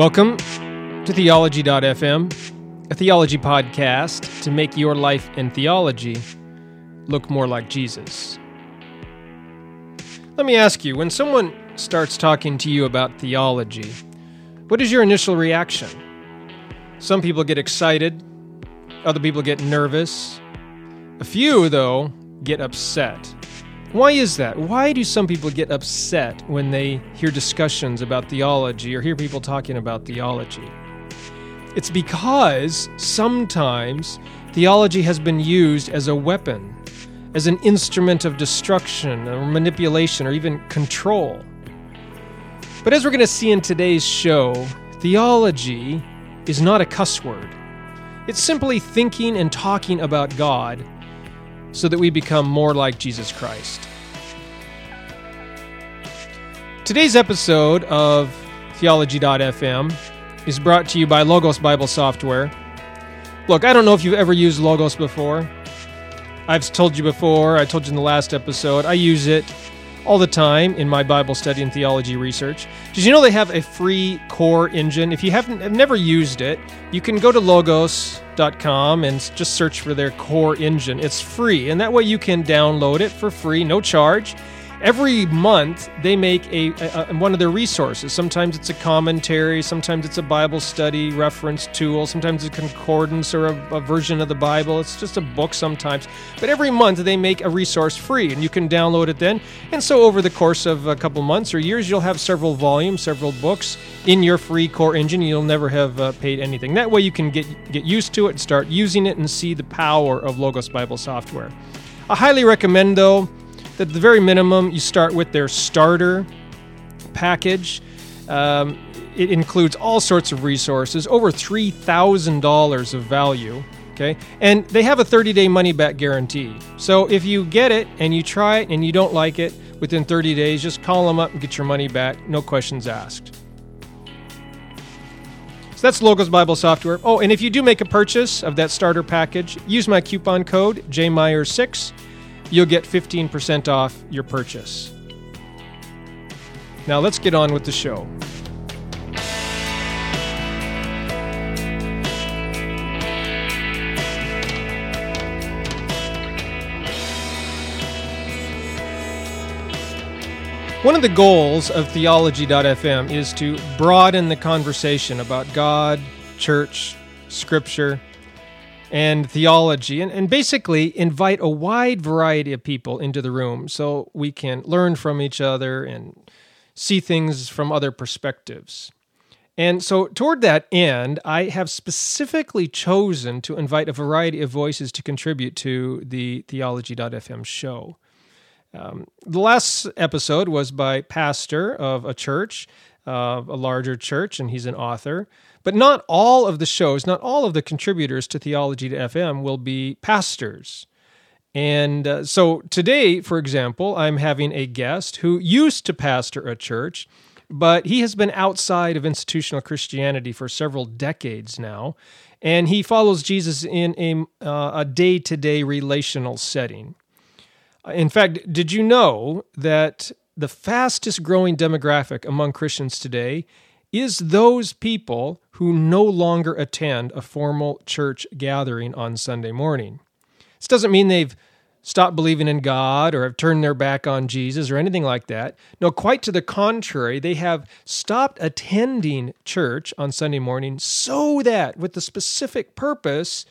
Welcome to Theology.fm, a theology podcast to make your life in theology look more like Jesus. Let me ask you when someone starts talking to you about theology, what is your initial reaction? Some people get excited, other people get nervous. A few, though, get upset. Why is that? Why do some people get upset when they hear discussions about theology or hear people talking about theology? It's because sometimes theology has been used as a weapon, as an instrument of destruction or manipulation or even control. But as we're going to see in today's show, theology is not a cuss word. It's simply thinking and talking about God so that we become more like Jesus Christ. Today's episode of Theology.fm is brought to you by Logos Bible Software. Look, I don't know if you've ever used Logos before. I've told you before, I told you in the last episode, I use it all the time in my Bible study and theology research. Did you know they have a free core engine? If you haven't have never used it, you can go to logos.com and just search for their core engine. It's free, and that way you can download it for free, no charge every month they make a, a, a, one of their resources. Sometimes it's a commentary sometimes it's a bible study reference tool sometimes it's a concordance or a, a, version of the bible. It's just a book sometimes. But every month they make a resource free and you can download it then. And so over the course of a couple months or years you'll have several volumes several books in your free core engine. You'll never have uh, paid anything. That way you can get get used to it and start using it and see the power of logos bible software. I highly recommend though at the very minimum, you start with their starter package. Um, it includes all sorts of resources, over $3,000 of value. Okay. And they have a 30 day money back guarantee. So if you get it and you try it and you don't like it within 30 days, just call them up and get your money back. No questions asked. So that's Logos Bible software. Oh, and if you do make a purchase of that starter package, use my coupon code JMeyer6 you'll get 15% off your purchase. Now let's get on with the show. One of the goals of Theology.fm is to broaden the conversation about God, church, scripture, and theology, and, and basically invite a wide variety of people into the room so we can learn from each other and see things from other perspectives. And so, toward that end, I have specifically chosen to invite a variety of voices to contribute to the Theology.fm show. Um, the last episode was by pastor of a church, uh, a larger church, and he's an author. But not all of the shows, not all of the contributors to Theology to FM will be pastors. And uh, so today, for example, I'm having a guest who used to pastor a church, but he has been outside of institutional Christianity for several decades now. And he follows Jesus in a day to day relational setting. In fact, did you know that the fastest growing demographic among Christians today is those people who no longer attend a formal church gathering on Sunday morning. This doesn't mean they've stopped believing in God or have turned their back on Jesus or anything like that. No, quite to the contrary, they have stopped attending church on Sunday morning so that, with the specific purpose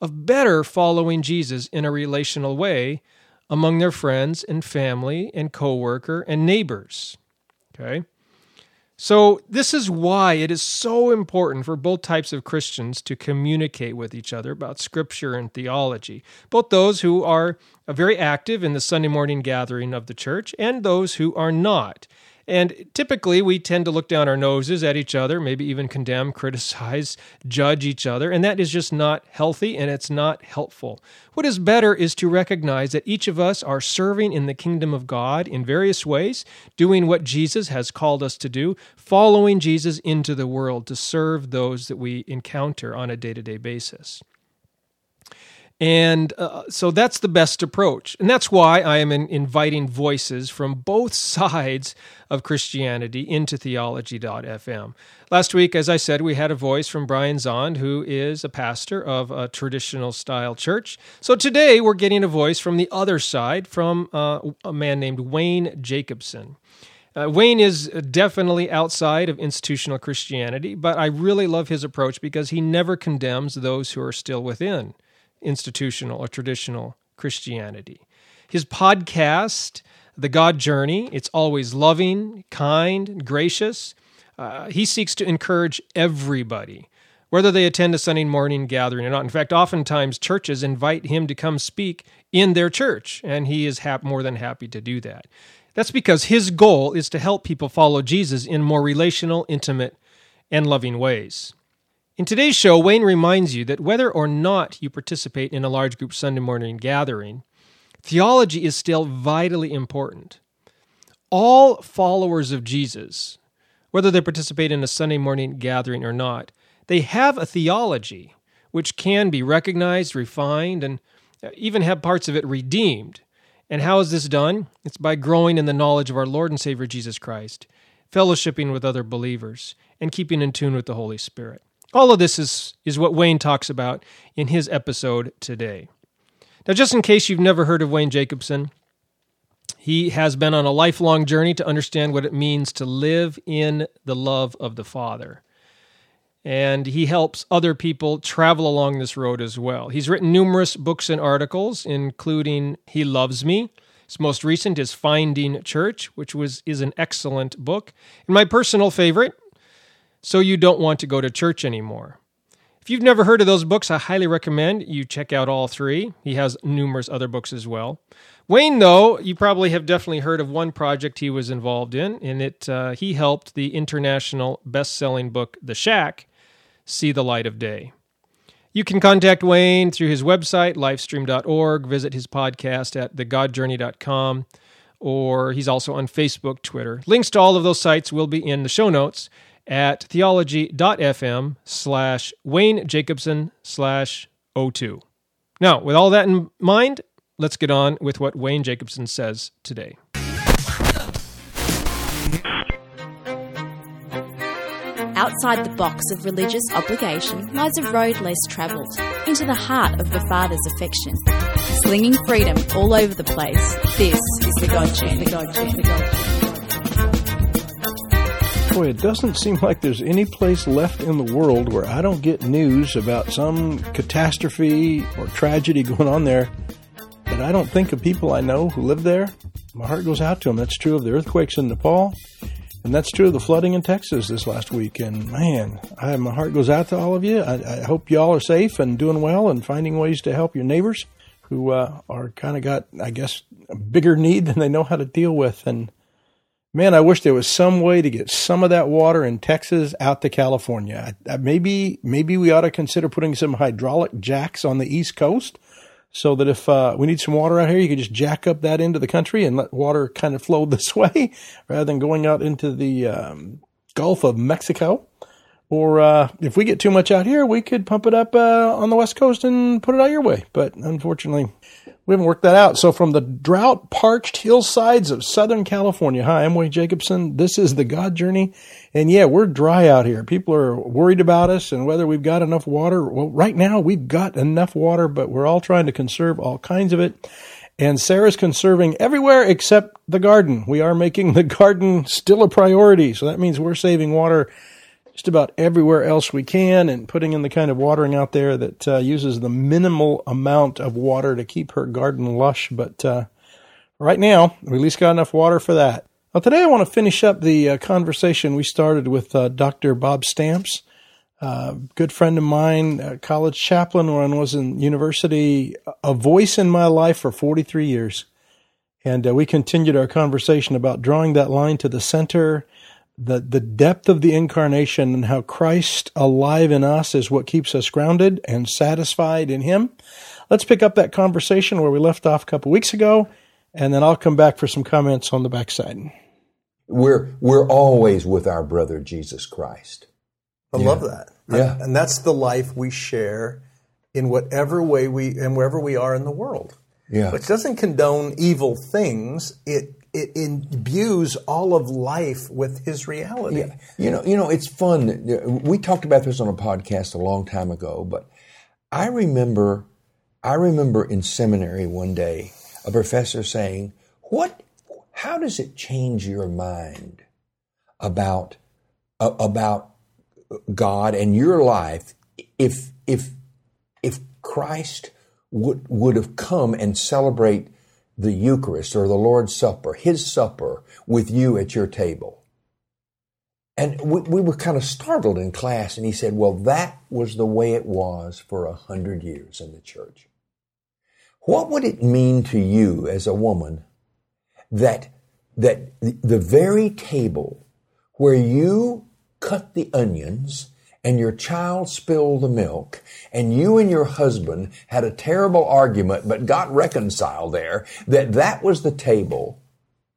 of better following Jesus in a relational way among their friends and family and coworker and neighbors. Okay? So, this is why it is so important for both types of Christians to communicate with each other about Scripture and theology, both those who are very active in the Sunday morning gathering of the church and those who are not. And typically, we tend to look down our noses at each other, maybe even condemn, criticize, judge each other, and that is just not healthy and it's not helpful. What is better is to recognize that each of us are serving in the kingdom of God in various ways, doing what Jesus has called us to do, following Jesus into the world to serve those that we encounter on a day to day basis. And uh, so that's the best approach. And that's why I am in inviting voices from both sides of Christianity into theology.fm. Last week, as I said, we had a voice from Brian Zahnd, who is a pastor of a traditional style church. So today we're getting a voice from the other side from uh, a man named Wayne Jacobsen. Uh, Wayne is definitely outside of institutional Christianity, but I really love his approach because he never condemns those who are still within institutional or traditional Christianity. His podcast, The God Journey, it's always loving, kind, gracious. Uh, he seeks to encourage everybody, whether they attend a Sunday morning gathering or not. In fact, oftentimes churches invite him to come speak in their church, and he is hap- more than happy to do that. That's because his goal is to help people follow Jesus in more relational, intimate, and loving ways. In today's show, Wayne reminds you that whether or not you participate in a large group Sunday morning gathering, theology is still vitally important. All followers of Jesus, whether they participate in a Sunday morning gathering or not, they have a theology which can be recognized, refined, and uh, even have parts of it redeemed. And how is this done? It's by growing in the knowledge of our Lord and Savior Jesus Christ, fellowshipping with other believers, and keeping in tune with the Holy Spirit. All of this is, is what Wayne talks about in his episode today. Now, just in case you've never heard of Wayne Jacobsen, he has been on a lifelong journey to understand what it means to live in the love of the Father. And he helps other people travel along this road as well. He's written numerous books and articles, including He Loves Me. His most recent is Finding Church, which was is an excellent book. And my personal favorite so You Don't Want to Go to Church Anymore. If you've never heard of those books, I highly recommend you check out all three. He has numerous other books as well. Wayne, though, you probably have definitely heard of one project he was involved in, and it uh, he helped the international best-selling book The Shack see the light of day. You can contact Wayne through his website, lifestream.org, visit his podcast at thegodjourney.com, or he's also on Facebook, Twitter. Links to all of those sites will be in the show notes at theology.fm slash Wayne Jacobsen slash O2. Now, with all that in mind, let's get on with what Wayne Jacobsen says today. Outside the box of religious obligation lies a road less travelled, into the heart of the Father's affection. Slinging freedom all over the place, this is the God Journey. The God Journey. The God Journey. Boy, it doesn't seem like there's any place left in the world where I don't get news about some catastrophe or tragedy going on there that I don't think of people I know who live there. My heart goes out to them. That's true of the earthquakes in Nepal. And that's true of the flooding in Texas this last week. And man, I, my heart goes out to all of you. I, I hope y'all are safe and doing well and finding ways to help your neighbors who uh, are kind of got, I guess, a bigger need than they know how to deal with. And man, I wish there was some way to get some of that water in Texas out to California. maybe, maybe we ought to consider putting some hydraulic jacks on the East Coast so that if uh, we need some water out here, you could just jack up that into the country and let water kind of flow this way rather than going out into the um, Gulf of Mexico. Or uh, if we get too much out here, we could pump it up uh, on the West Coast and put it out your way. But unfortunately, we haven't worked that out. So from the drought parched hillsides of Southern California, hi, I'm Wayne Jacobsen. This is the God Journey. And yeah, we're dry out here. People are worried about us and whether we've got enough water. Well, right now we've got enough water, but we're all trying to conserve all kinds of it. And Sarah's conserving everywhere except the garden. We are making the garden still a priority. So that means we're saving water just about everywhere else we can and putting in the kind of watering out there that uh, uses the minimal amount of water to keep her garden lush. But uh, right now, we at least got enough water for that. Well, today I want to finish up the uh, conversation we started with uh, Dr. Bob Stamps, a good friend of mine, college chaplain when I was in university, a voice in my life for 43 years. And uh, we continued our conversation about drawing that line to the center the, the depth of the incarnation and how Christ alive in us is what keeps us grounded and satisfied in Him. Let's pick up that conversation where we left off a couple weeks ago, and then I'll come back for some comments on the backside. We're we're always with our brother Jesus Christ. I yeah. love that. Yeah, and that's the life we share in whatever way we and wherever we are in the world. Yeah. Which doesn't condone evil things. It it imbues all of life with his reality. Yeah. You know, you know, it's fun. We talked about this on a podcast a long time ago, but I remember, I remember in seminary one day a professor saying, "What? How does it change your mind about uh, about God and your life if if if Christ would would have come and celebrate the Eucharist or the Lord's Supper, His supper with you at your table?" And we, we were kind of startled in class, and he said, Well, that was the way it was for a hundred years in the church. What would it mean to you as a woman that, that the very table where you cut the onions and your child spilled the milk and you and your husband had a terrible argument but got reconciled there, that that was the table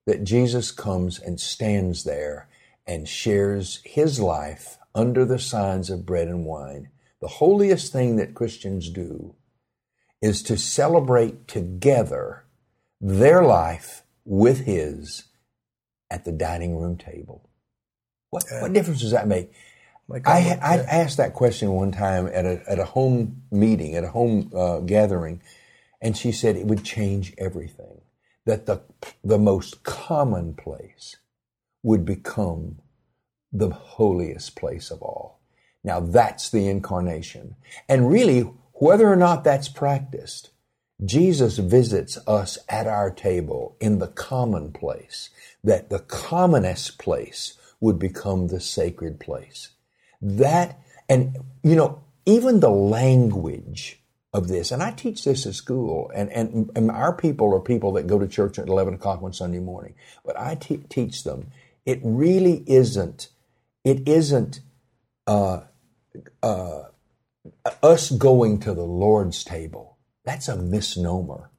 that Jesus comes and stands there and shares his life under the signs of bread and wine. The holiest thing that Christians do is to celebrate together their life with his at the dining room table. What, what difference does that make? I, I asked that question one time at a, at a home meeting, at a home uh, gathering, and she said it would change everything. That the, the most commonplace would become the holiest place of all. Now that's the incarnation. And really, whether or not that's practiced, Jesus visits us at our table in the commonplace, that the commonest place would become the sacred place. That, and you know, even the language of this, and I teach this at school, and, and, and our people are people that go to church at 11 o'clock on Sunday morning, but I te- teach them, it really isn't, it isn't uh, uh, us going to the Lord's table. That's a misnomer.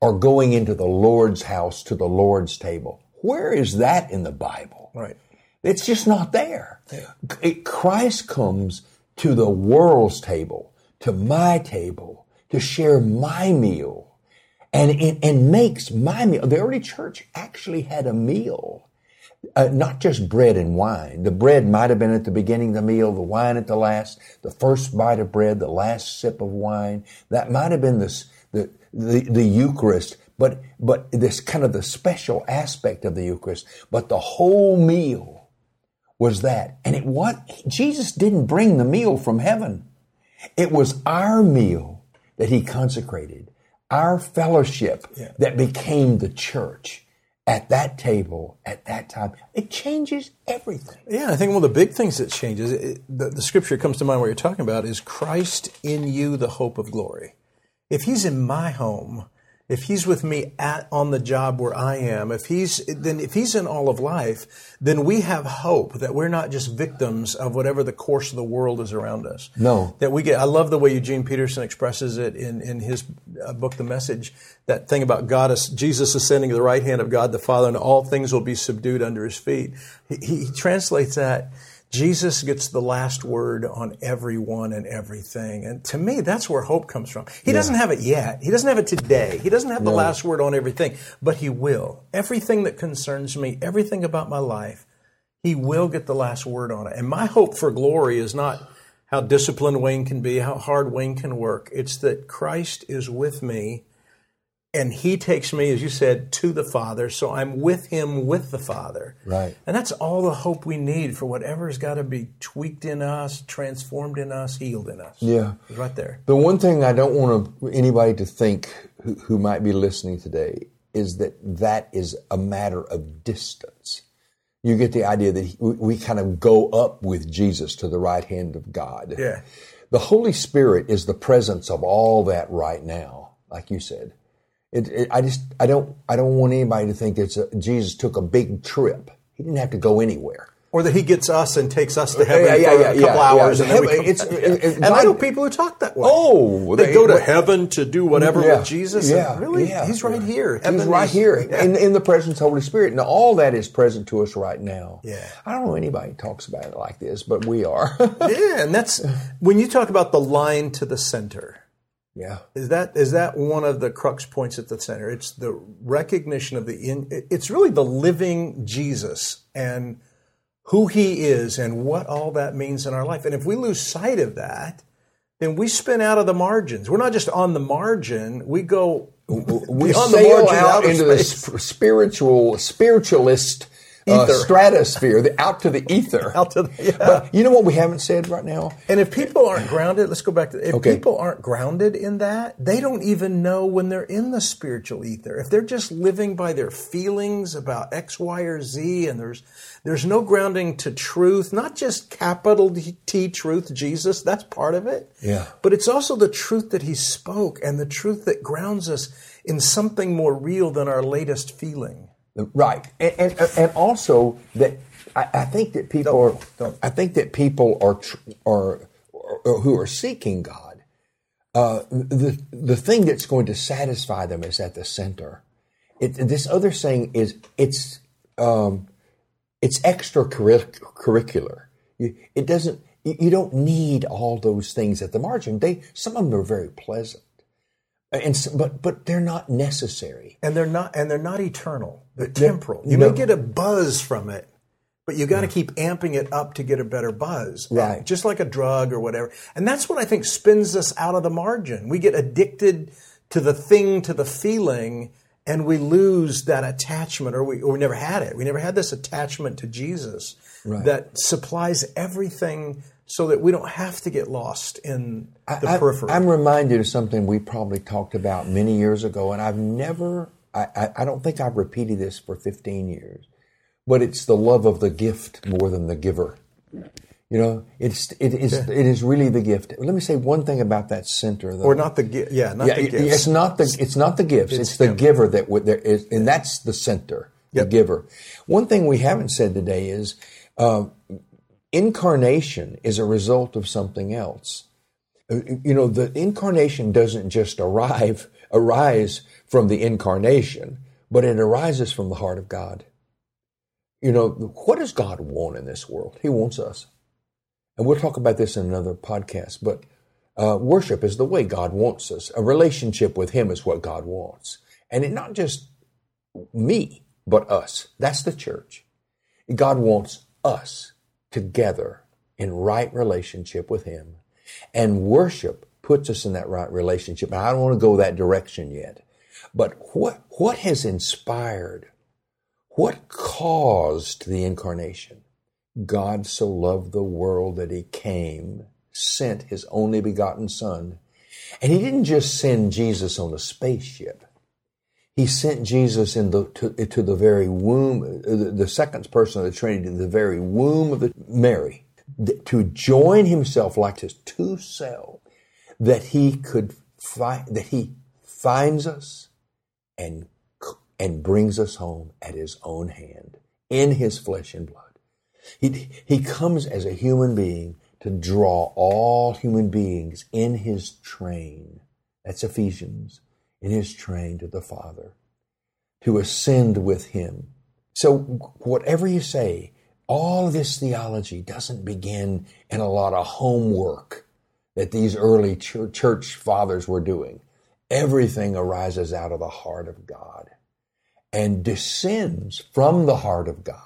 Or going into the Lord's house to the Lord's table. Where is that in the Bible? Right. It's just not there. It- Christ comes to the world's table, to my table, to share my meal, and, and, and makes my meal. The early church actually had a meal. Uh, not just bread and wine. The bread might have been at the beginning of the meal, the wine at the last, the first bite of bread, the last sip of wine. That might have been this, the, the, the Eucharist, but, but this kind of the special aspect of the Eucharist. But the whole meal was that. And it what? Jesus didn't bring the meal from heaven. It was our meal that he consecrated, our fellowship that became the church at that table at that time. It changes everything. Yeah, I think one of the big things that changes, it, the, the scripture comes to mind what you're talking about is Christ in you, the hope of glory. If he's in my home, if he's with me at on the job where I am, if he's then if he's in all of life, then we have hope that we're not just victims of whatever the course of the world is around us. No. That we get I love the way Eugene Peterson expresses it in in his uh, book The Message, that thing about God Jesus ascending to the right hand of God the Father and all things will be subdued under his feet. He, he translates that Jesus gets the last word on everyone and everything. And to me, that's where hope comes from. He doesn't have it yet. He doesn't have it today. He doesn't have the last word on everything, but he will. Everything that concerns me, everything about my life, he will get the last word on it. And my hope for glory is not how disciplined Wayne can be, how hard Wayne can work. It's that Christ is with me and he takes me, as you said, to the Father. So I'm with him with the Father. Right. And that's all the hope we need for whatever's got to be tweaked in us, transformed in us, healed in us. Yeah. It's right there. The one thing I don't want to, anybody to think who, who might be listening today is that that is a matter of distance. You get the idea that he, we, we kind of go up with Jesus to the right hand of God. Yeah. The Holy Spirit is the presence of all that right now, like you said. It, it, I just I don't I don't want anybody to think it's a, Jesus took a big trip. He didn't have to go anywhere. Or that he gets us and takes us to heaven Yeah, yeah, for yeah, a couple hours and then we come it's- it- And I know people who talk that way. Oh, they, they- go to heaven to do whatever with Jesus. yeah, really, yeah. he's right here. He's right is- here in, in the presence of the Holy Spirit. Now, all that is present to us right now. Yeah. I don't know anybody talks about it like this, but we are. yeah, and that's when you talk about the line to the center. Yeah. Is that is that one of the crux points at the center? It's the recognition of the in, it's really the living Jesus and who he is and what all that means in our life. And if we lose sight of that, then we spin out of the margins. We're not just on the margin, we go we sail out into the sp- spiritual spiritualist uh, stratosphere, the, out to the ether. out to the, yeah. But you know what we haven't said right now? And if people aren't grounded, let's go back to if okay. people aren't grounded in that, they don't even know when they're in the spiritual ether. If they're just living by their feelings about X, Y, or Z, and there's there's no grounding to truth, not just capital T truth, Jesus, that's part of it. Yeah. But it's also the truth that he spoke and the truth that grounds us in something more real than our latest feeling. Right, and and, and also that I, I, think that people don't, are. Don't. I think that people are are, are who are seeking God. Uh, the the thing that's going to satisfy them is at the center. It, this other thing is it's um, it's extracurricular. You, it doesn't. You don't need all those things at the margin. They some of them are very pleasant, Uh, and but but they're not necessary, and they're not and they're not eternal. They're temporal. You no. may get a buzz from it, but you got to yeah. keep amping it up to get a better buzz. Um, right. And just like a drug or whatever. And that's what I think spins us out of the margin. We get addicted to the thing, to the feeling, and we lose that attachment, or we, or we never had it. We never had this attachment to Jesus right. that supplies everything so that we don't have to get lost in the I, periphery. I'm reminded of something we probably talked about many years ago, and I've never I, I, don't think I've repeated this for 15 years, but it's the love of the gift more than the giver. You know, it's it is yeah. it is really the gift. Let me say one thing about that center, though. or not the gift. Yeah, not yeah, the gifts. It's not the it's not the gifts. It's, it's the him. giver that would there is, and that's the center, yep. the giver. One thing we haven't said today is uh, incarnation is a result of something else. Uh, you know, the incarnation doesn't just arrive arise from the incarnation, but it arises from the heart of God. You know, what does God want in this world? He wants us. And we'll talk about this in another podcast, but uh, worship is the way God wants us. A relationship with Him is what God wants. And it not just me, but us. That's the church. God wants us together in right relationship with Him. And worship puts us in that right relationship. And I don't want to go that direction yet. But what, what has inspired, what caused the incarnation? God so loved the world that he came, sent his only begotten son. And he didn't just send Jesus on a spaceship. He sent Jesus in the, to, to the very womb, uh, the, the second person of the Trinity, the very womb of the, Mary, to join himself like his two selves, that he could find, that he finds us, and, and brings us home at his own hand in his flesh and blood. He, he comes as a human being to draw all human beings in his train. That's Ephesians, in his train to the Father, to ascend with him. So, whatever you say, all this theology doesn't begin in a lot of homework that these early church fathers were doing. Everything arises out of the heart of God and descends from the heart of God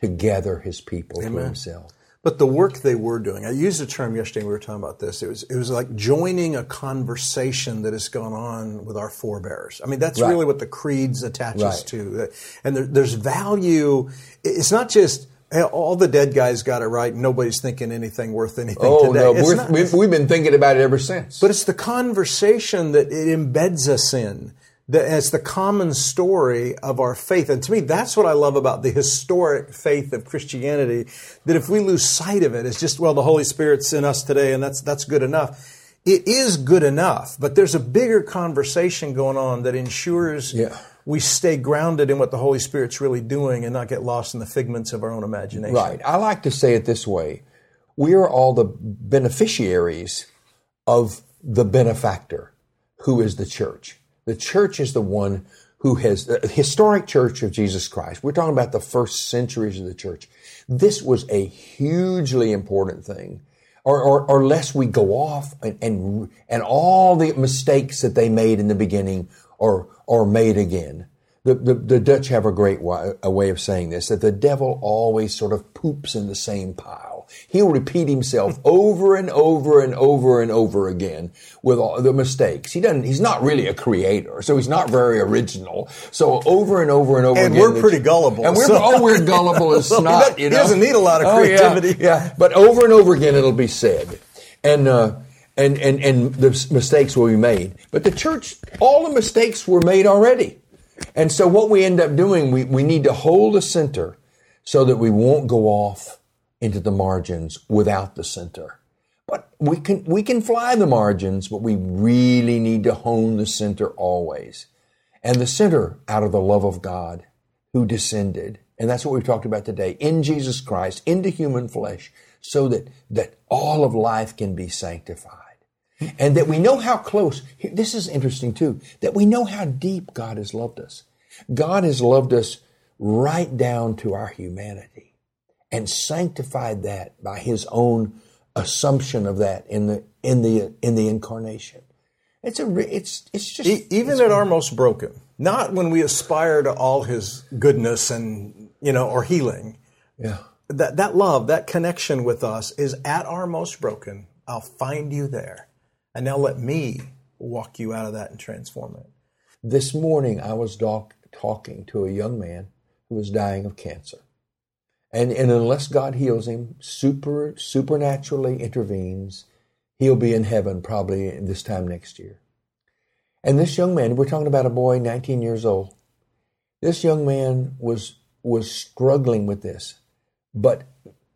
to gather his people Amen. to himself. But the work they were doing, I used a term yesterday we were talking about this. It was it was like joining a conversation that has gone on with our forebears. I mean, that's right. really what the creeds attaches right. to. And there, there's value. It's not just all the dead guys got it right. Nobody's thinking anything worth anything oh, today. no, not, we've, we've been thinking about it ever since. But it's the conversation that it embeds us in. That it's the common story of our faith. And to me, that's what I love about the historic faith of Christianity. That if we lose sight of it, it's just, well, the Holy Spirit's in us today and that's, that's good enough. It is good enough, but there's a bigger conversation going on that ensures yeah we stay grounded in what the Holy Spirit's really doing and not get lost in the figments of our own imagination. Right. I like to say it this way we are all the beneficiaries of the benefactor, who is the church. The church is the one who has the historic church of Jesus Christ. We're talking about the first centuries of the church. This was a hugely important thing. or, or, or lest we go off and, and, and all the mistakes that they made in the beginning are, are made again. The, the, the Dutch have a great way, a way of saying this, that the devil always sort of poops in the same pile. He'll repeat himself over and over and over and over again with all the mistakes. He doesn't, he's not really a creator, so he's not very original. So over and over and over and again. we're pretty gullible. And we're, so- oh, we're gullible as snot, he know. doesn't need a lot of Oh, yeah, creativity. yeah, but over and over again it'll be said. And, uh, and, and, and the mistakes will be made. But the church, all the mistakes were made already. And so what we end up doing, we, we need to hold the center so that we won't go off into the margins without the center. But we can, we can fly the margins, but we really need to hone the center always. And the center out of the love of God who descended. And that's what we've talked about today in Jesus Christ, into human flesh, so that, that all of life can be sanctified. And that we know how close, this is interesting too, that we know how deep God has loved us. God has loved us right down to our humanity and sanctified that by his own assumption of that in the, in the, in the incarnation. It's a, re- it's, it's just, E- even at our most broken, not when we aspire to all his goodness and, you know, or healing. yeah. That, that love, that connection with us is at our most broken. I'll find you there. And now let me walk you out of that and transform it. This morning, I was doc- talking to a young man who was dying of cancer. And, and unless God heals him, super, supernaturally intervenes, he'll be in heaven probably this time next year. And this young man, we're talking about a boy 19 years old. This young man was, was struggling with this, but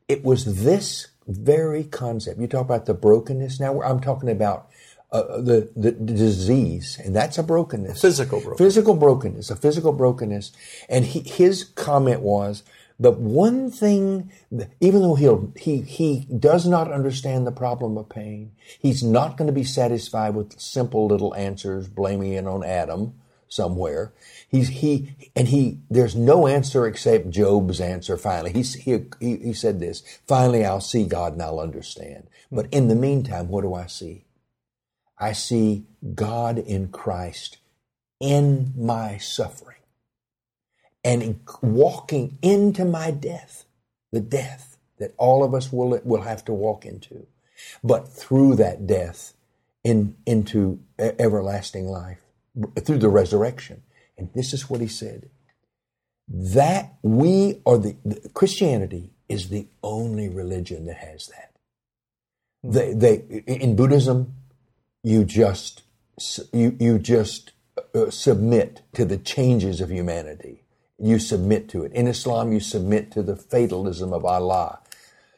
it was this very concept. You talk about the brokenness. Now I'm talking about uh, the, the disease, and that's a brokenness. Physical brokenness. Physical brokenness, a physical brokenness. And he, his comment was, the one thing, even though he'll, he, he does not understand the problem of pain, he's not going to be satisfied with simple little answers blaming it on Adam somewhere. He's, he, and he, there's no answer except Job's answer finally. He, he, he said this, finally I'll see God and I'll understand. But in the meantime, what do I see? I see God in Christ in my suffering and walking into my death, the death that all of us will, will have to walk into, but through that death in, into everlasting life, through the resurrection. And this is what he said that we are the, the Christianity is the only religion that has that. They, they, in Buddhism, you just you you just uh, submit to the changes of humanity. You submit to it. In Islam, you submit to the fatalism of Allah.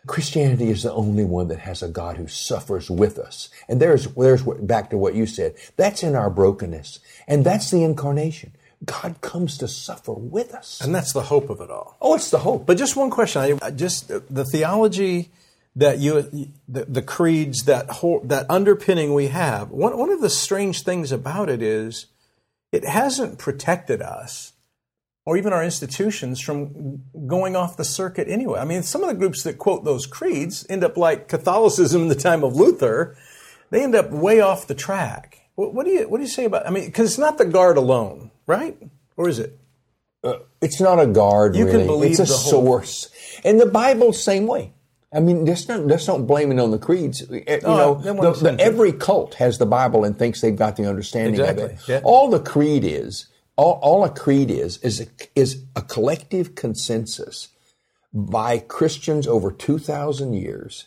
Christianity is the only one that has a God who suffers with us. And there's there's what, back to what you said. That's in our brokenness, and that's the incarnation. God comes to suffer with us. And that's the hope of it all. Oh, it's the hope. But just one question. I I just the theology that you the, the creeds that whole, that underpinning we have. One one of the strange things about it is it hasn't protected us or even our institutions from going off the circuit anyway. I mean, some of the groups that quote those creeds end up like Catholicism in the time of Luther. They end up way off the track. What, what do you what do you say about? I mean, because it's not the guard alone, right? Or is it? Uh, it's not a guard. You can believe it's a the whole- source, and the Bible same way. I mean, just don't just don't blame it on the creeds. Uh, you oh, know, the, the, every cult has the Bible and thinks they've got the understanding of it. yeah. All the creed is, all, all a creed is, is a, is a collective consensus by Christians over two thousand years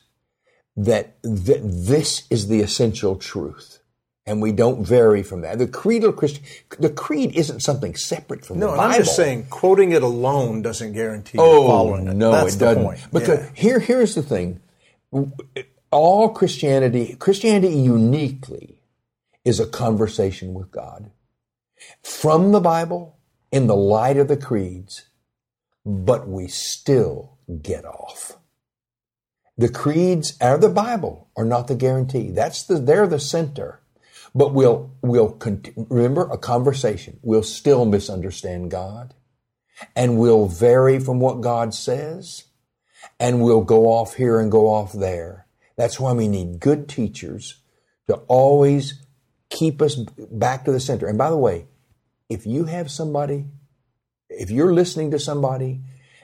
that, that this is the essential truth. And we don't vary from that. The creedal Christian, the creed isn't something separate from No, the Bible. I'm just saying, quoting it alone doesn't guarantee Oh you following it. no, That's it the doesn't. point. Because Yeah. here, here's the thing: all Christianity, Christianity uniquely, is a conversation with God from the Bible in the light of the creeds, but we still get off. The creeds or the Bible are not the guarantee. That's the they're the center. But we'll we'll remember a conversation. We'll still misunderstand God, and we'll vary from what God says, and we'll go off here and go off there. That's why we need good teachers to always keep us back to the center. And by the way, if you have somebody, if you're listening to somebody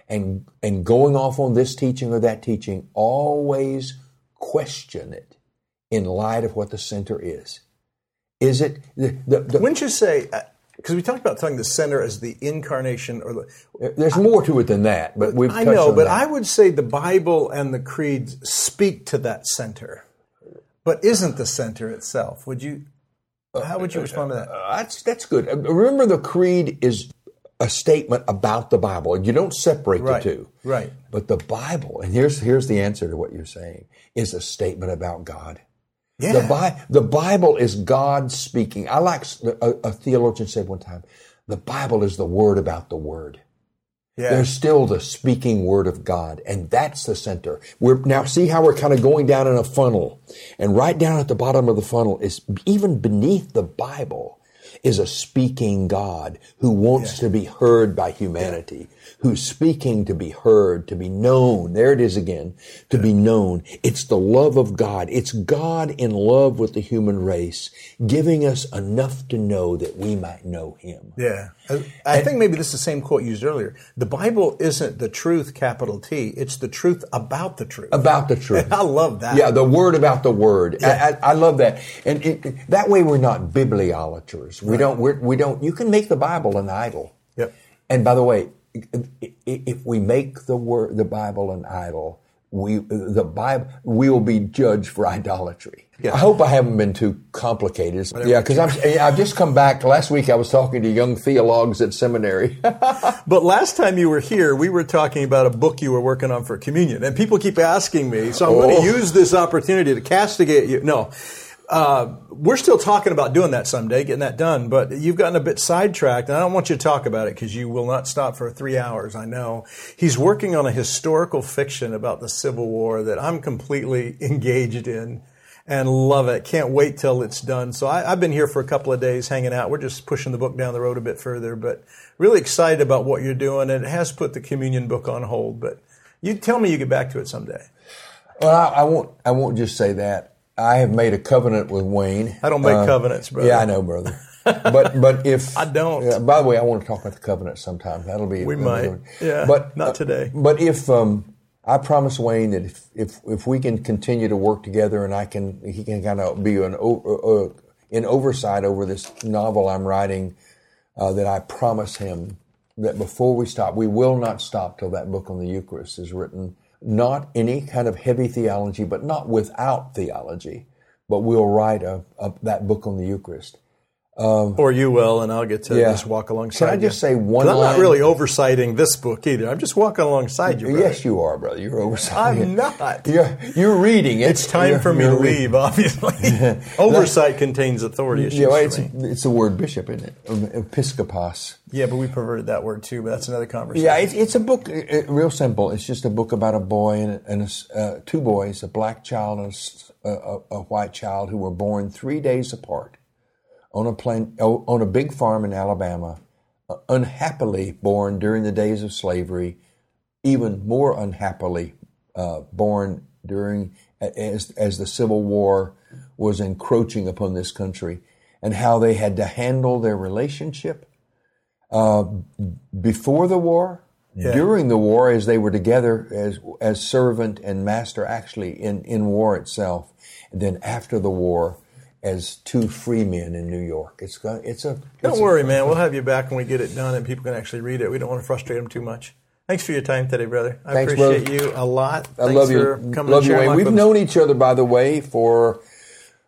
and and going off on this teaching or that teaching, always question it in light of what the center is. Is it the, the, the Wouldn't you say? Uh, because we talked about telling the center as the incarnation, or the, there's more to it than that, but we've I know, but that. I would say the Bible and the creeds speak to that center, but isn't the center itself. Would you? How would you respond to that? Uh, that's that's good. Uh, Remember, the creed is a statement about the Bible. and You don't separate Right, the two. right. But the Bible, and here's here's the answer to what you're saying, is a statement about God. Yeah. The, Bi- the Bible is God speaking. I like a, a theologian said one time, the Bible is the word about the word. Yeah. There's still the speaking word of God, and that's the center. We're now see how we're kind of going down in a funnel, and right down at the bottom of the funnel is even beneath the Bible is a speaking God who wants to be heard by humanity, who's speaking to be heard, to be known. There it is again, to be known. It's the love of God. It's God in love with the human race, giving us enough to know that we might know Him. Yeah. I, I think maybe this is the same quote used earlier. The Bible isn't the truth, capital T. It's the truth about the truth. About the truth. I love that. Yeah, the word about the word. I, I, I love that, and it, that way we're not bibliolaters. We don't. We're, we don't. You can make the Bible an idol. Yep. And by the way, if we make the word, the Bible an idol, we the Bible we will be judged for idolatry. Yeah. I hope I haven't been too complicated. Yeah, because I'm I've just come back. Last week I was talking to young theologues at seminary. But last time you were here, we were talking about a book you were working on for communion, and people keep asking me. So I'm going Oh. to use this opportunity to castigate you. No, uh, we're still talking about doing that someday, getting that done. But you've gotten a bit sidetracked, and I don't want you to talk about it because you will not stop for three hours. I know he's working on a historical fiction about the Civil War that I'm completely engaged in. And love it. Can't wait till it's done. So I, I've been here for a couple of days hanging out. We're just pushing the book down the road a bit further, but really excited about what you're doing. And it has put the communion book on hold, but you tell me you get back to it someday. well, I, I won't. I won't just say that. I have made a covenant with Wayne. I don't make Uh, covenants, brother. Yeah, I know, brother. But but if I don't. Yeah, by the way, I want to talk about the covenant sometime. That'll be We might. Yeah, but not uh, today. But if um, I promise Wayne that if, if if we can continue to work together and I can he can kind of be an uh, in oversight over this novel I'm writing, uh, that I promise him that before we stop, we will not stop till that book on the Eucharist is written. Not any kind of heavy theology, but not without theology. But we'll write a, a, that book on the Eucharist. Or you will, and I'll get to Yeah. just walk alongside Can I you. just say one I'm not really oversighting this book either. I'm just walking alongside you. brother. Yes, you are, brother. You're oversight. I'm not. You're, you're reading it. It's time You're- for me to reading. leave, obviously. Oversight contains authority issues Yeah, well, it's, it's the word bishop, isn't it? Episcopos. Yeah, but we perverted that word too, but that's another conversation. Yeah, it's, it's a book, uh, real simple. It's just a book about a boy and, and a uh, two boys, a black child and a white child, who were born three days apart on a plain, oh, on a big farm in Alabama, uh, unhappily born during the days of slavery, even more unhappily uh, born during as as the Civil War was encroaching upon this country, and how they had to handle their relationship uh, before the war, during the war, as they were together as as servant and master, actually in in war itself, and then after the war. As two free men in New York, it's go- it's a Don't it's a- worry, man. We'll have you back when we get it done and people can actually read it. We don't want to frustrate them too much. Thanks for your time today, brother. I Thanks, appreciate brother. you a lot. I Thanks love for you. coming love you. We've known each other, by the way, for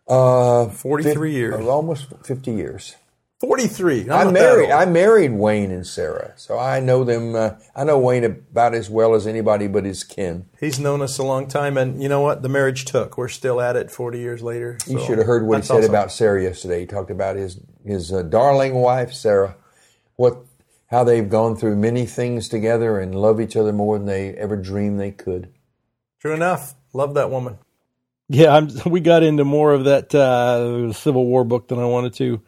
uh, 43 years. uh, almost fifty years. 43. I'm I not married. I married Wayne and Sarah, so I know them. Uh, I know Wayne about as well as anybody but his kin. He's known us a long time, and you know what? The marriage took. We're still at it 40 years later. You should have heard what he said awesome. about Sarah yesterday. He talked about his his uh, darling wife, Sarah. What, how they've gone through many things together and love each other more than they ever dreamed they could. True enough. Love that woman. Yeah, I'm, we got into more of that uh, Civil War book than I wanted to.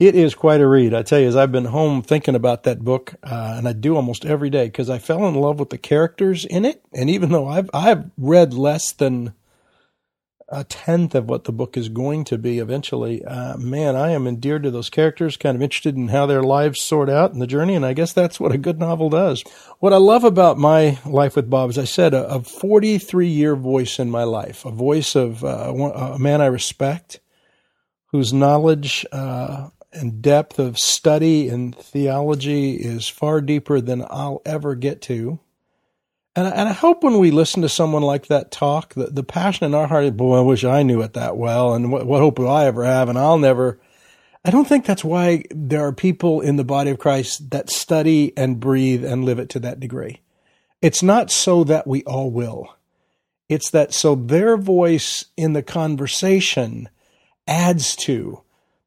It is quite a read. I tell you, as I've been home thinking about that book, uh, and I do almost every day because I fell in love with the characters in it. And even though I've I've read less than a tenth of what the book is going to be eventually, uh, man, I am endeared to those characters, kind of interested in how their lives sort out in the journey, and I guess that's what a good novel does. What I love about my life with Bob, as I said, a, a 43 year voice in my life, a voice of uh, a man I respect, whose knowledge uh, and depth of study in theology is far deeper than I'll ever get to and I, and I hope when we listen to someone like that talk, the, the passion in our heart is, boy, I wish I knew it that well. And what, what hope will I ever have? And I'll never. I don't think that's why there are people in the body of Christ that study and breathe and live it to that degree. It's not so that we all will. It's that so their voice in the conversation adds to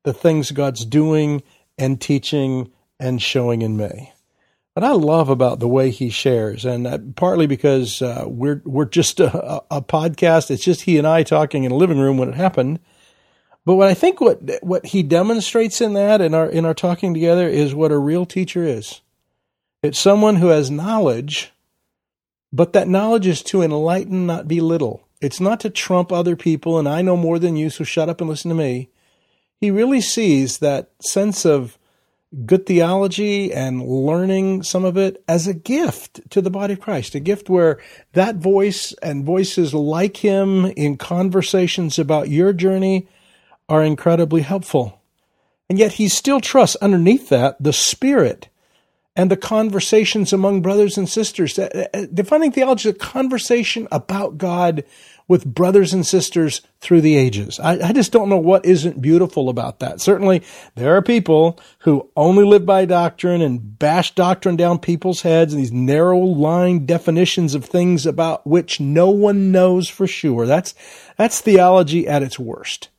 the things God's doing and teaching and showing in me. What I love about the way he shares, and partly because uh, we're we're just a, a, podcast. It's just he and I talking in a living room when it happened. But what I think what what he demonstrates in that in our in our talking together is what a real teacher is. It's someone who has knowledge, but that knowledge is to enlighten, not belittle. It's not to trump other people, and I know more than you, so shut up and listen to me. He really sees that sense of good theology and learning some of it as a gift to the body of Christ, a gift where that voice and voices like him in conversations about your journey are incredibly helpful. And yet he still trusts underneath that the Spirit and the conversations among brothers and sisters. Defining theology is a conversation about God with brothers and sisters through the ages. I, I, just don't know what isn't beautiful about that. Certainly, there are people who only live by doctrine and bash doctrine down people's heads and these narrow line definitions of things about which no one knows for sure. That's, that's theology at its worst.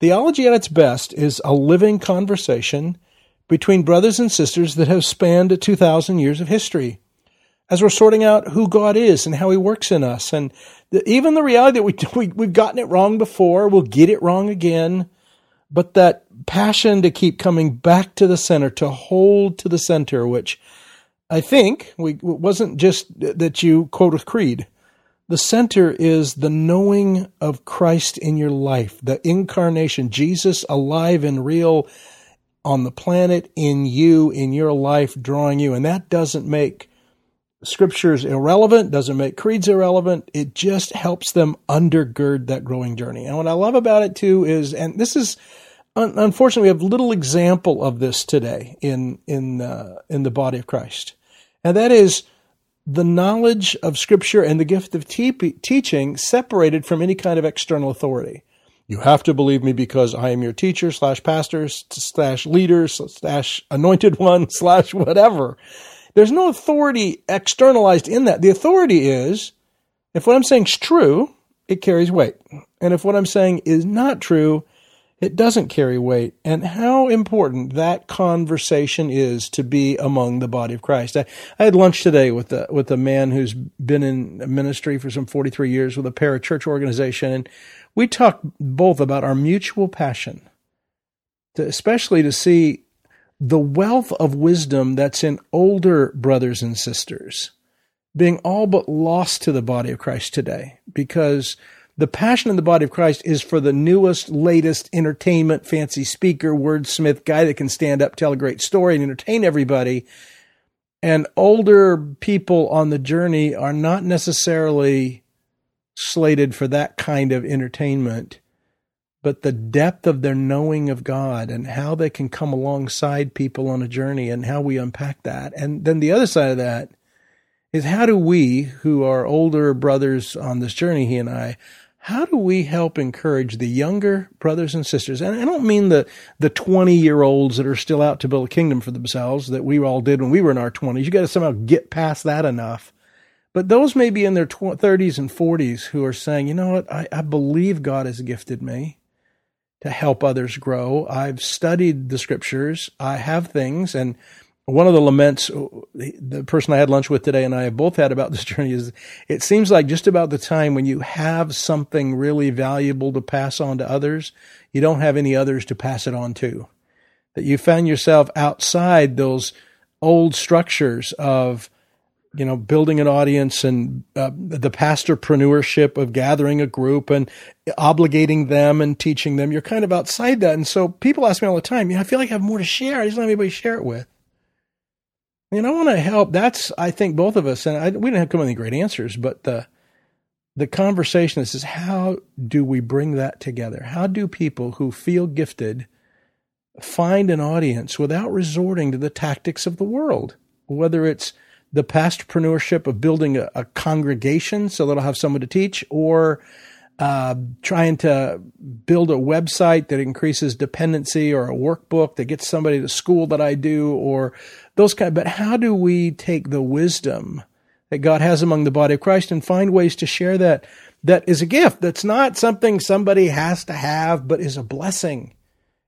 Theology at its best is a living conversation between brothers and sisters that have spanned 2,000 years of history as we're sorting out who God is and how He works in us. And the, even the reality that we, we, we've gotten it wrong before, we'll get it wrong again. But that passion to keep coming back to the center, to hold to the center, which I think we, it wasn't just that you quote a creed. The center is the knowing of Christ in your life, the incarnation, Jesus alive and real on the planet, in you, in your life, drawing you. And that doesn't make scripture is irrelevant, doesn't make creeds irrelevant. It just helps them undergird that growing journey. And what I love about it too is, and this is, unfortunately, we have little example of this today in, in, uh, in the body of Christ. And that is the knowledge of scripture and the gift of te- teaching separated from any kind of external authority. You have to believe me because I am your teacher slash pastor slash leader slash anointed one slash whatever. There's no authority externalized in that. The authority is if what I'm saying is true, it carries weight. And if what I'm saying is not true, it doesn't carry weight. And how important that conversation is to be among the body of Christ. I, I had lunch today with a, with a man who's been in ministry for some 43 years with a parachurch organization. And we talked both about our mutual passion, to, especially to see the wealth of wisdom that's in older brothers and sisters being all but lost to the body of Christ today because the passion in the body of Christ is for the newest, latest entertainment, fancy speaker, wordsmith guy that can stand up, tell a great story, and entertain everybody. And older people on the journey are not necessarily slated for that kind of entertainment but the depth of their knowing of God and how they can come alongside people on a journey and how we unpack that. And then the other side of that is how do we, who are older brothers on this journey, he and I, how do we help encourage the younger brothers and sisters? And I don't mean the, the 20 year olds that are still out to build a kingdom for themselves that we all did when we were in our 20s. You got to somehow get past that enough. But those may be in their 30s and 40s who are saying, you know what? I, I believe God has gifted me to help others grow. I've studied the scriptures. I have things. And one of the laments the person I had lunch with today and I have both had about this journey is it seems like just about the time when you have something really valuable to pass on to others, you don't have any others to pass it on to. That you find yourself outside those old structures of you know, building an audience and uh, the pastorpreneurship of gathering a group and obligating them and teaching them. You're kind of outside that. And so people ask me all the time, you know, I feel like I have more to share. I just don't have anybody to share it with. And I want to help. That's, I think, both of us, and I, we didn't have come with any great answers, but the, the conversation is, is how do we bring that together? How do people who feel gifted find an audience without resorting to the tactics of the world? Whether it's the pastorpreneurship of building a, a congregation so that I'll have someone to teach, or uh, trying to build a website that increases dependency, or a workbook that gets somebody to school that I do, or those kind. But how do we take the wisdom that God has among the body of Christ and find ways to share that? That is a gift. That's not something somebody has to have, but is a blessing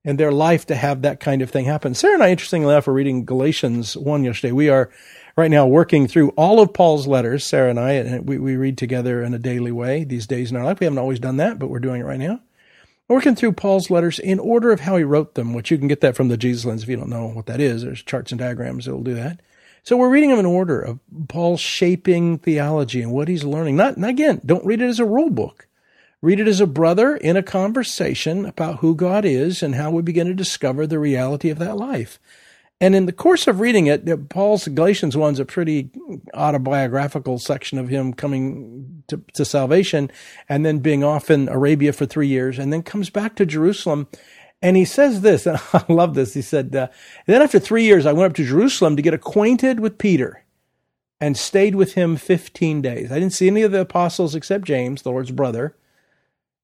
in their life to have that kind of thing happen. Sarah and I, interestingly enough, are reading Galatians 1 yesterday. We are right now working through all of Paul's letters, Sarah and I, and we, we read together in a daily way these days in our life. We haven't always done that, but we're doing it right now. Working through Paul's letters in order of how he wrote them, which you can get that from the Jesus lens if you don't know what that is. There's charts and diagrams that will do that. So we're reading them in order of Paul shaping theology and what he's learning. Not, not again, don't read it as a rule book. Read it as a brother in a conversation about who God is and how we begin to discover the reality of that life. And in the course of reading it, Paul's Galatians one's a pretty autobiographical section of him coming to, to, salvation and then being off in Arabia for three years and then comes back to Jerusalem. And he says this, and I love this. He said, uh, then after three years, I went up to Jerusalem to get acquainted with Peter and stayed with him 15 days. I didn't see any of the apostles except James, the Lord's brother.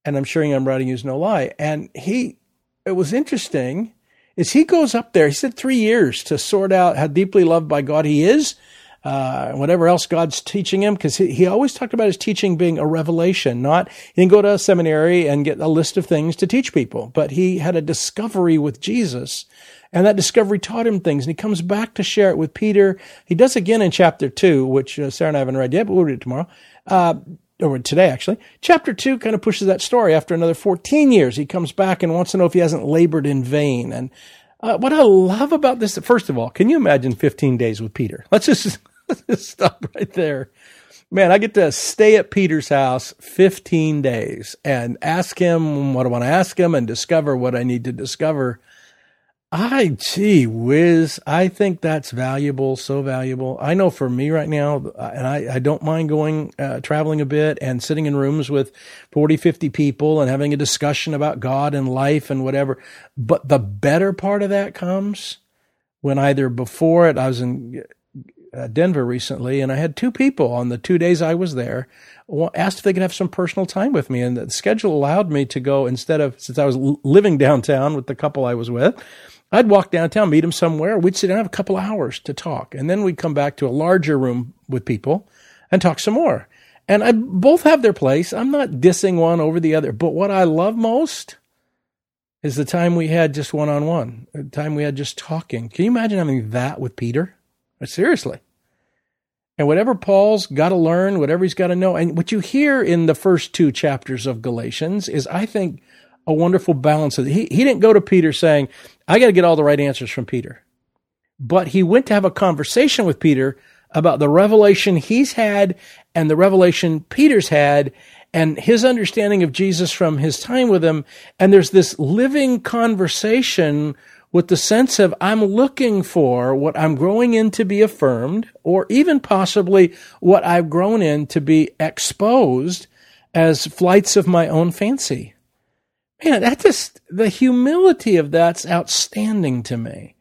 And I'm sure I'm writing is no lie. And he, it was interesting is he goes up there. He said three years to sort out how deeply loved by God he is, uh, whatever else God's teaching him, because he, he always talked about his teaching being a revelation, not he didn't go to a seminary and get a list of things to teach people, but he had a discovery with Jesus. And that discovery taught him things, and he comes back to share it with Peter. He does again in chapter two, which uh, Sarah and I haven't read yet, but we'll read it tomorrow. Uh, or today actually. Chapter two kind of pushes that story. After another 14 years, he comes back and wants to know if he hasn't labored in vain. And uh, what I love about this, first of all, can you imagine 15 days with Peter? Let's just, let's just stop right there. Man, I get to stay at Peter's house 15 days and ask him what I want to ask him and discover what I need to discover. I, gee whiz, I think that's valuable, so valuable. I know for me right now, and I, I don't mind going, uh, traveling a bit and sitting in rooms with 40, 50 people and having a discussion about God and life and whatever. But the better part of that comes when either before it, I was in uh, Denver recently and I had two people on the two days I was there asked if they could have some personal time with me. And the schedule allowed me to go instead of, since I was living downtown with the couple I was with, I'd walk downtown, meet him somewhere. We'd sit down, have a couple hours to talk, and then we'd come back to a larger room with people and talk some more. And I both have their place. I'm not dissing one over the other, but what I love most is the time we had just one on one, the time we had just talking. Can you imagine having that with Peter? Seriously. And whatever Paul's got to learn, whatever he's got to know, and what you hear in the first two chapters of Galatians is, I think, a wonderful balance. He, he didn't go to Peter saying, I got to get all the right answers from Peter. But he went to have a conversation with Peter about the revelation he's had and the revelation Peter's had and his understanding of Jesus from his time with him. And there's this living conversation with the sense of I'm looking for what I'm growing in to be affirmed, or even possibly what I've grown in to be exposed as flights of my own fancy. Man, that just, the humility of that's outstanding to me.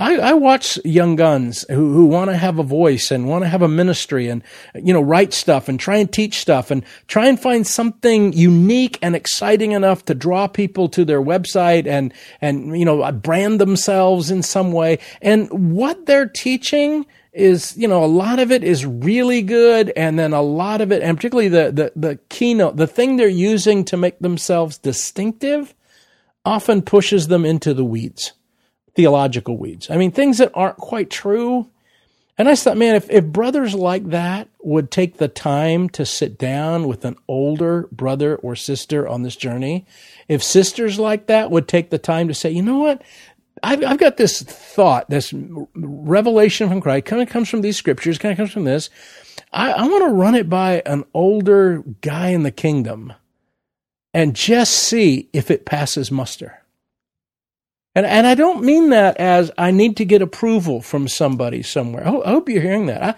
I, I watch young guns who, who want to have a voice and want to have a ministry and, you know, write stuff and try and teach stuff and try and find something unique and exciting enough to draw people to their website and, and, you know, brand themselves in some way. And what they're teaching is, you know, a lot of it is really good. And then a lot of it, and particularly the, the, the keynote, the thing they're using to make themselves distinctive often pushes them into the weeds, theological weeds. I mean, things that aren't quite true. And I thought, man, if, if brothers like that would take the time to sit down with an older brother or sister on this journey, if sisters like that would take the time to say, you know what? I've, I've got this thought, this revelation from Christ, kind of comes from these scriptures, kind of comes from this. I, I want to run it by an older guy in the kingdom and just see if it passes muster. And, and I don't mean that as I need to get approval from somebody somewhere. I, hope you're hearing that. I,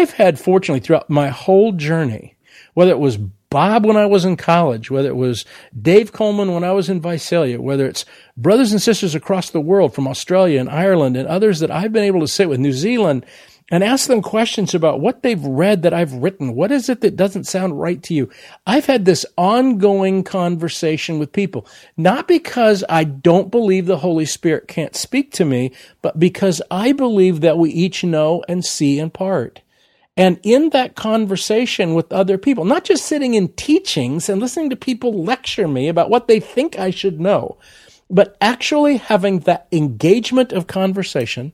I've had, fortunately, throughout my whole journey, whether it was Bob when I was in college, whether it was Dave Coleman when I was in Visalia, whether it's brothers and sisters across the world from Australia and Ireland and others that I've been able to sit with, New Zealand, and ask them questions about what they've read that I've written. What is it that doesn't sound right to you? I've had this ongoing conversation with people, not because I don't believe the Holy Spirit can't speak to me, but because I believe that we each know and see in part. And in that conversation with other people, not just sitting in teachings and listening to people lecture me about what they think I should know, but actually having that engagement of conversation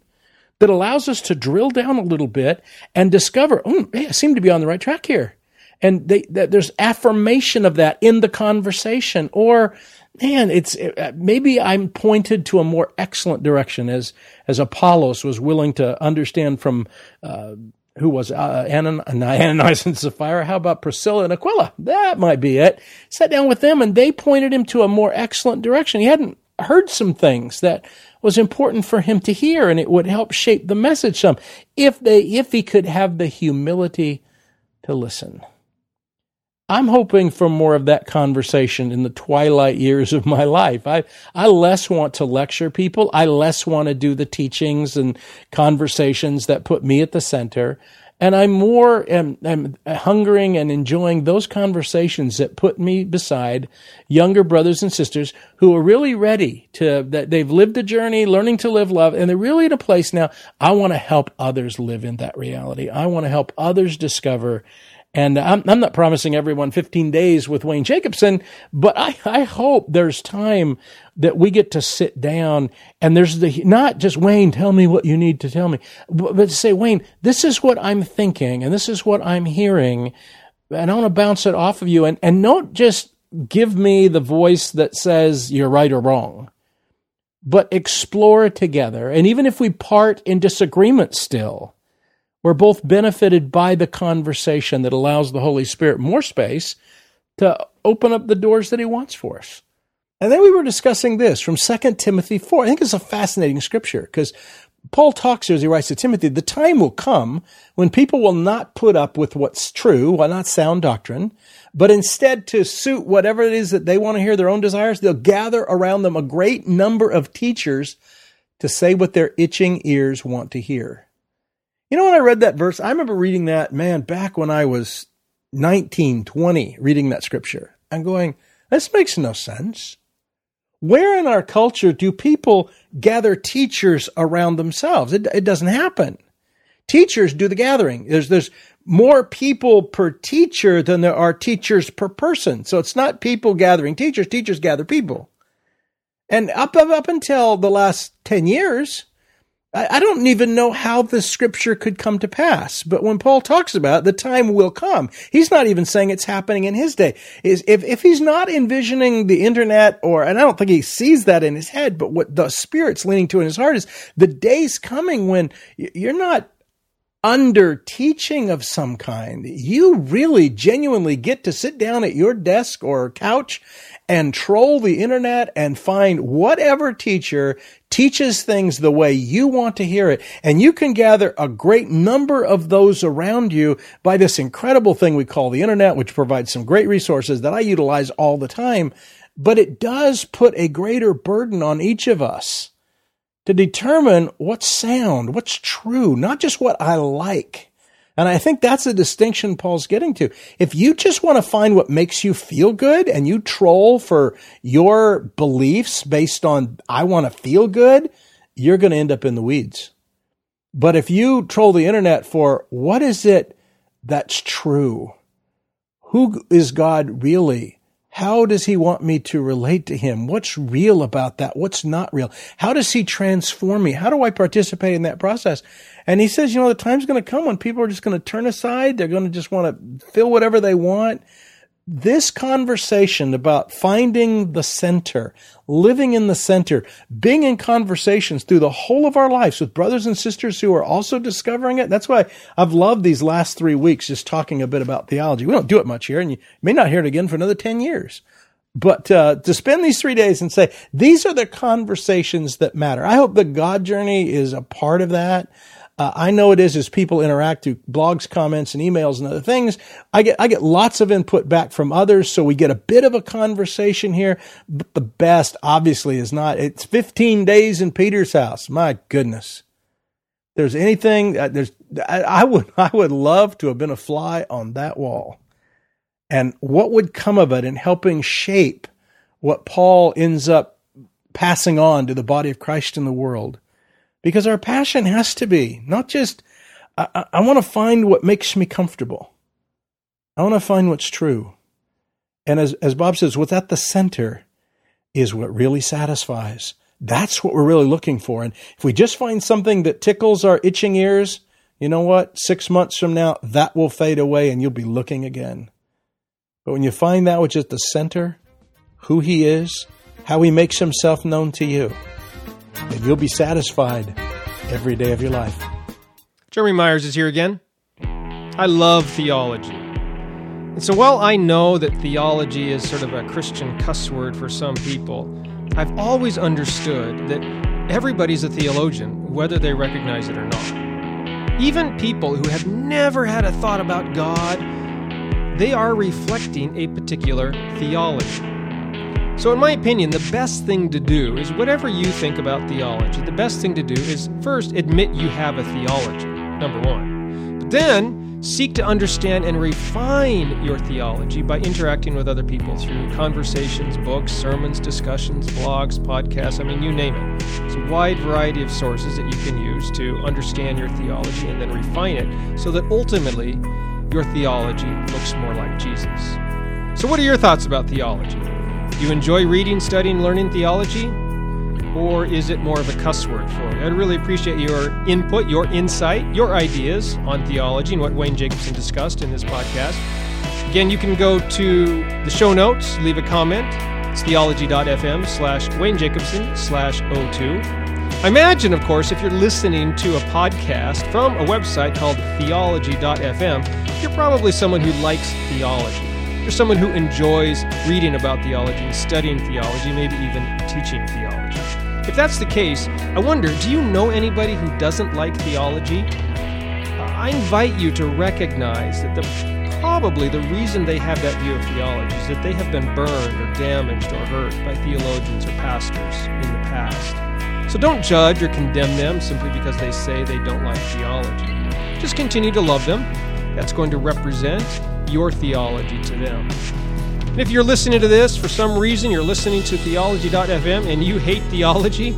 that allows us to drill down a little bit and discover, oh, hey, I seem to be on the right track here. And they, there's affirmation of that in the conversation or, man, it's uh, maybe I'm pointed to a more excellent direction as as Apollos was willing to understand from uh, who was uh, Ananias and Sapphira? How about Priscilla and Aquila? That might be it. Sat down with them and they pointed him to a more excellent direction. He hadn't heard some things that was important for him to hear and it would help shape the message some if they if he could have the humility to listen. I'm hoping for more of that conversation in the twilight years of my life. I, I less want to lecture people. I less want to do the teachings and conversations that put me at the center. And I'm more am, am hungering and enjoying those conversations that put me beside younger brothers and sisters who are really ready to, that they've lived the journey, learning to live love, and they're really in a place now. I want to help others live in that reality. I want to help others discover and I'm, I'm not promising everyone 15 days with Wayne Jacobsen, but I, I hope there's time that we get to sit down and there's the, not just Wayne, tell me what you need to tell me, but, but say, Wayne, this is what I'm thinking and this is what I'm hearing. And I want to bounce it off of you and, and don't just give me the voice that says you're right or wrong, but explore together. And even if we part in disagreement still, we're both benefited by the conversation that allows the Holy Spirit more space to open up the doors that He wants for us. And then we were discussing this from 2 Timothy 4. I think it's a fascinating scripture because Paul talks here as he writes to Timothy, the time will come when people will not put up with what's true, well, not sound doctrine, but instead to suit whatever it is that they want to hear, their own desires, they'll gather around them a great number of teachers to say what their itching ears want to hear. You know, when I read that verse, I remember reading that, man, back when I was 19, 20, reading that scripture. I'm going, this makes no sense. Where in our culture do people gather teachers around themselves? It, it doesn't happen. Teachers do the gathering. There's, there's more people per teacher than there are teachers per person. So it's not people gathering teachers. Teachers gather people. And up, up, up until the last 10 years, I don't even know how the scripture could come to pass. But when Paul talks about it, the time will come. He's not even saying it's happening in his day. Is if, if he's not envisioning the internet or, and I don't think he sees that in his head, but what the spirit's leaning to in his heart is the day's coming when you're not under teaching of some kind. You really genuinely get to sit down at your desk or couch and troll the internet and find whatever teacher teaches things the way you want to hear it. And you can gather a great number of those around you by this incredible thing we call the internet, which provides some great resources that I utilize all the time. But it does put a greater burden on each of us to determine what's sound, what's true, not just what I like. And I think that's a distinction Paul's getting to. If you just want to find what makes you feel good and you troll for your beliefs based on, I want to feel good, you're going to end up in the weeds. But if you troll the internet for what is it that's true? Who is God really? How does he want me to relate to him? What's real about that? What's not real? How does he transform me? How do I participate in that process? And he says, you know, the time's going to come when people are just going to turn aside. They're going to just want to feel whatever they want. This conversation about finding the center, living in the center, being in conversations through the whole of our lives with brothers and sisters who are also discovering it. That's why I've loved these last three weeks just talking a bit about theology. We don't do it much here, and you may not hear it again for another 10 years. But uh, to spend these three days and say, these are the conversations that matter. I hope the God journey is a part of that. Uh, I know it is as people interact through blogs, comments, and emails and other things. I get I get lots of input back from others, so we get a bit of a conversation here. But the best, obviously, is not. It's 15 days in Peter's house. My goodness, there's anything. Uh, there's I, I would I would love to have been a fly on that wall, and what would come of it in helping shape what Paul ends up passing on to the body of Christ in the world because our passion has to be not just, I, I want to find what makes me comfortable. I want to find what's true. And as, as Bob says, what's at the center is what really satisfies. That's what we're really looking for. And if we just find something that tickles our itching ears, you know what? Six months from now, that will fade away and you'll be looking again. But when you find that which is at the center, who he is, how he makes himself known to you, and you'll be satisfied every day of your life. Jeremy Myers is here again. I love theology. And so while I know that theology is sort of a Christian cuss word for some people, I've always understood that everybody's a theologian, whether they recognize it or not. Even people who have never had a thought about God, they are reflecting a particular theology. So, in my opinion, the best thing to do is whatever you think about theology, the best thing to do is first admit you have a theology, number one. But then seek to understand and refine your theology by interacting with other people through conversations, books, sermons, discussions, blogs, podcasts I mean, you name it. It's a wide variety of sources that you can use to understand your theology and then refine it so that ultimately your theology looks more like Jesus. So, what are your thoughts about theology? Do you enjoy reading, studying, learning theology? Or is it more of a cuss word for you? I'd really appreciate your input, your insight, your ideas on theology and what Wayne Jacobsen discussed in this podcast. Again, you can go to the show notes, leave a comment. It's theology.fm slash Wayne Jacobsen slash 02. I imagine, of course, if you're listening to a podcast from a website called theology.fm, you're probably someone who likes theology. You're someone who enjoys reading about theology and studying theology, maybe even teaching theology. If that's the case, I wonder do you know anybody who doesn't like theology? Uh, I invite you to recognize that the, probably the reason they have that view of theology is that they have been burned or damaged or hurt by theologians or pastors in the past. So don't judge or condemn them simply because they say they don't like theology. Just continue to love them. That's going to represent your theology to them. And if you're listening to this, for some reason you're listening to theology.fm and you hate theology,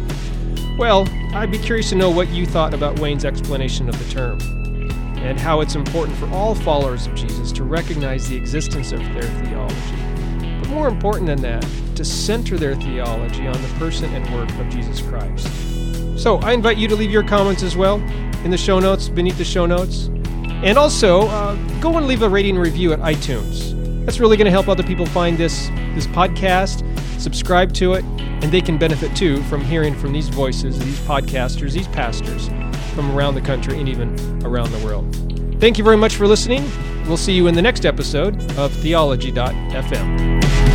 well, I'd be curious to know what you thought about Wayne's explanation of the term and how it's important for all followers of Jesus to recognize the existence of their theology. But more important than that, to center their theology on the person and work of Jesus Christ. So I invite you to leave your comments as well in the show notes, beneath the show notes. And also, uh, go and leave a rating review at iTunes. That's really going to help other people find this, this podcast, subscribe to it, and they can benefit too from hearing from these voices, these podcasters, these pastors from around the country and even around the world. Thank you very much for listening. We'll see you in the next episode of Theology.fm.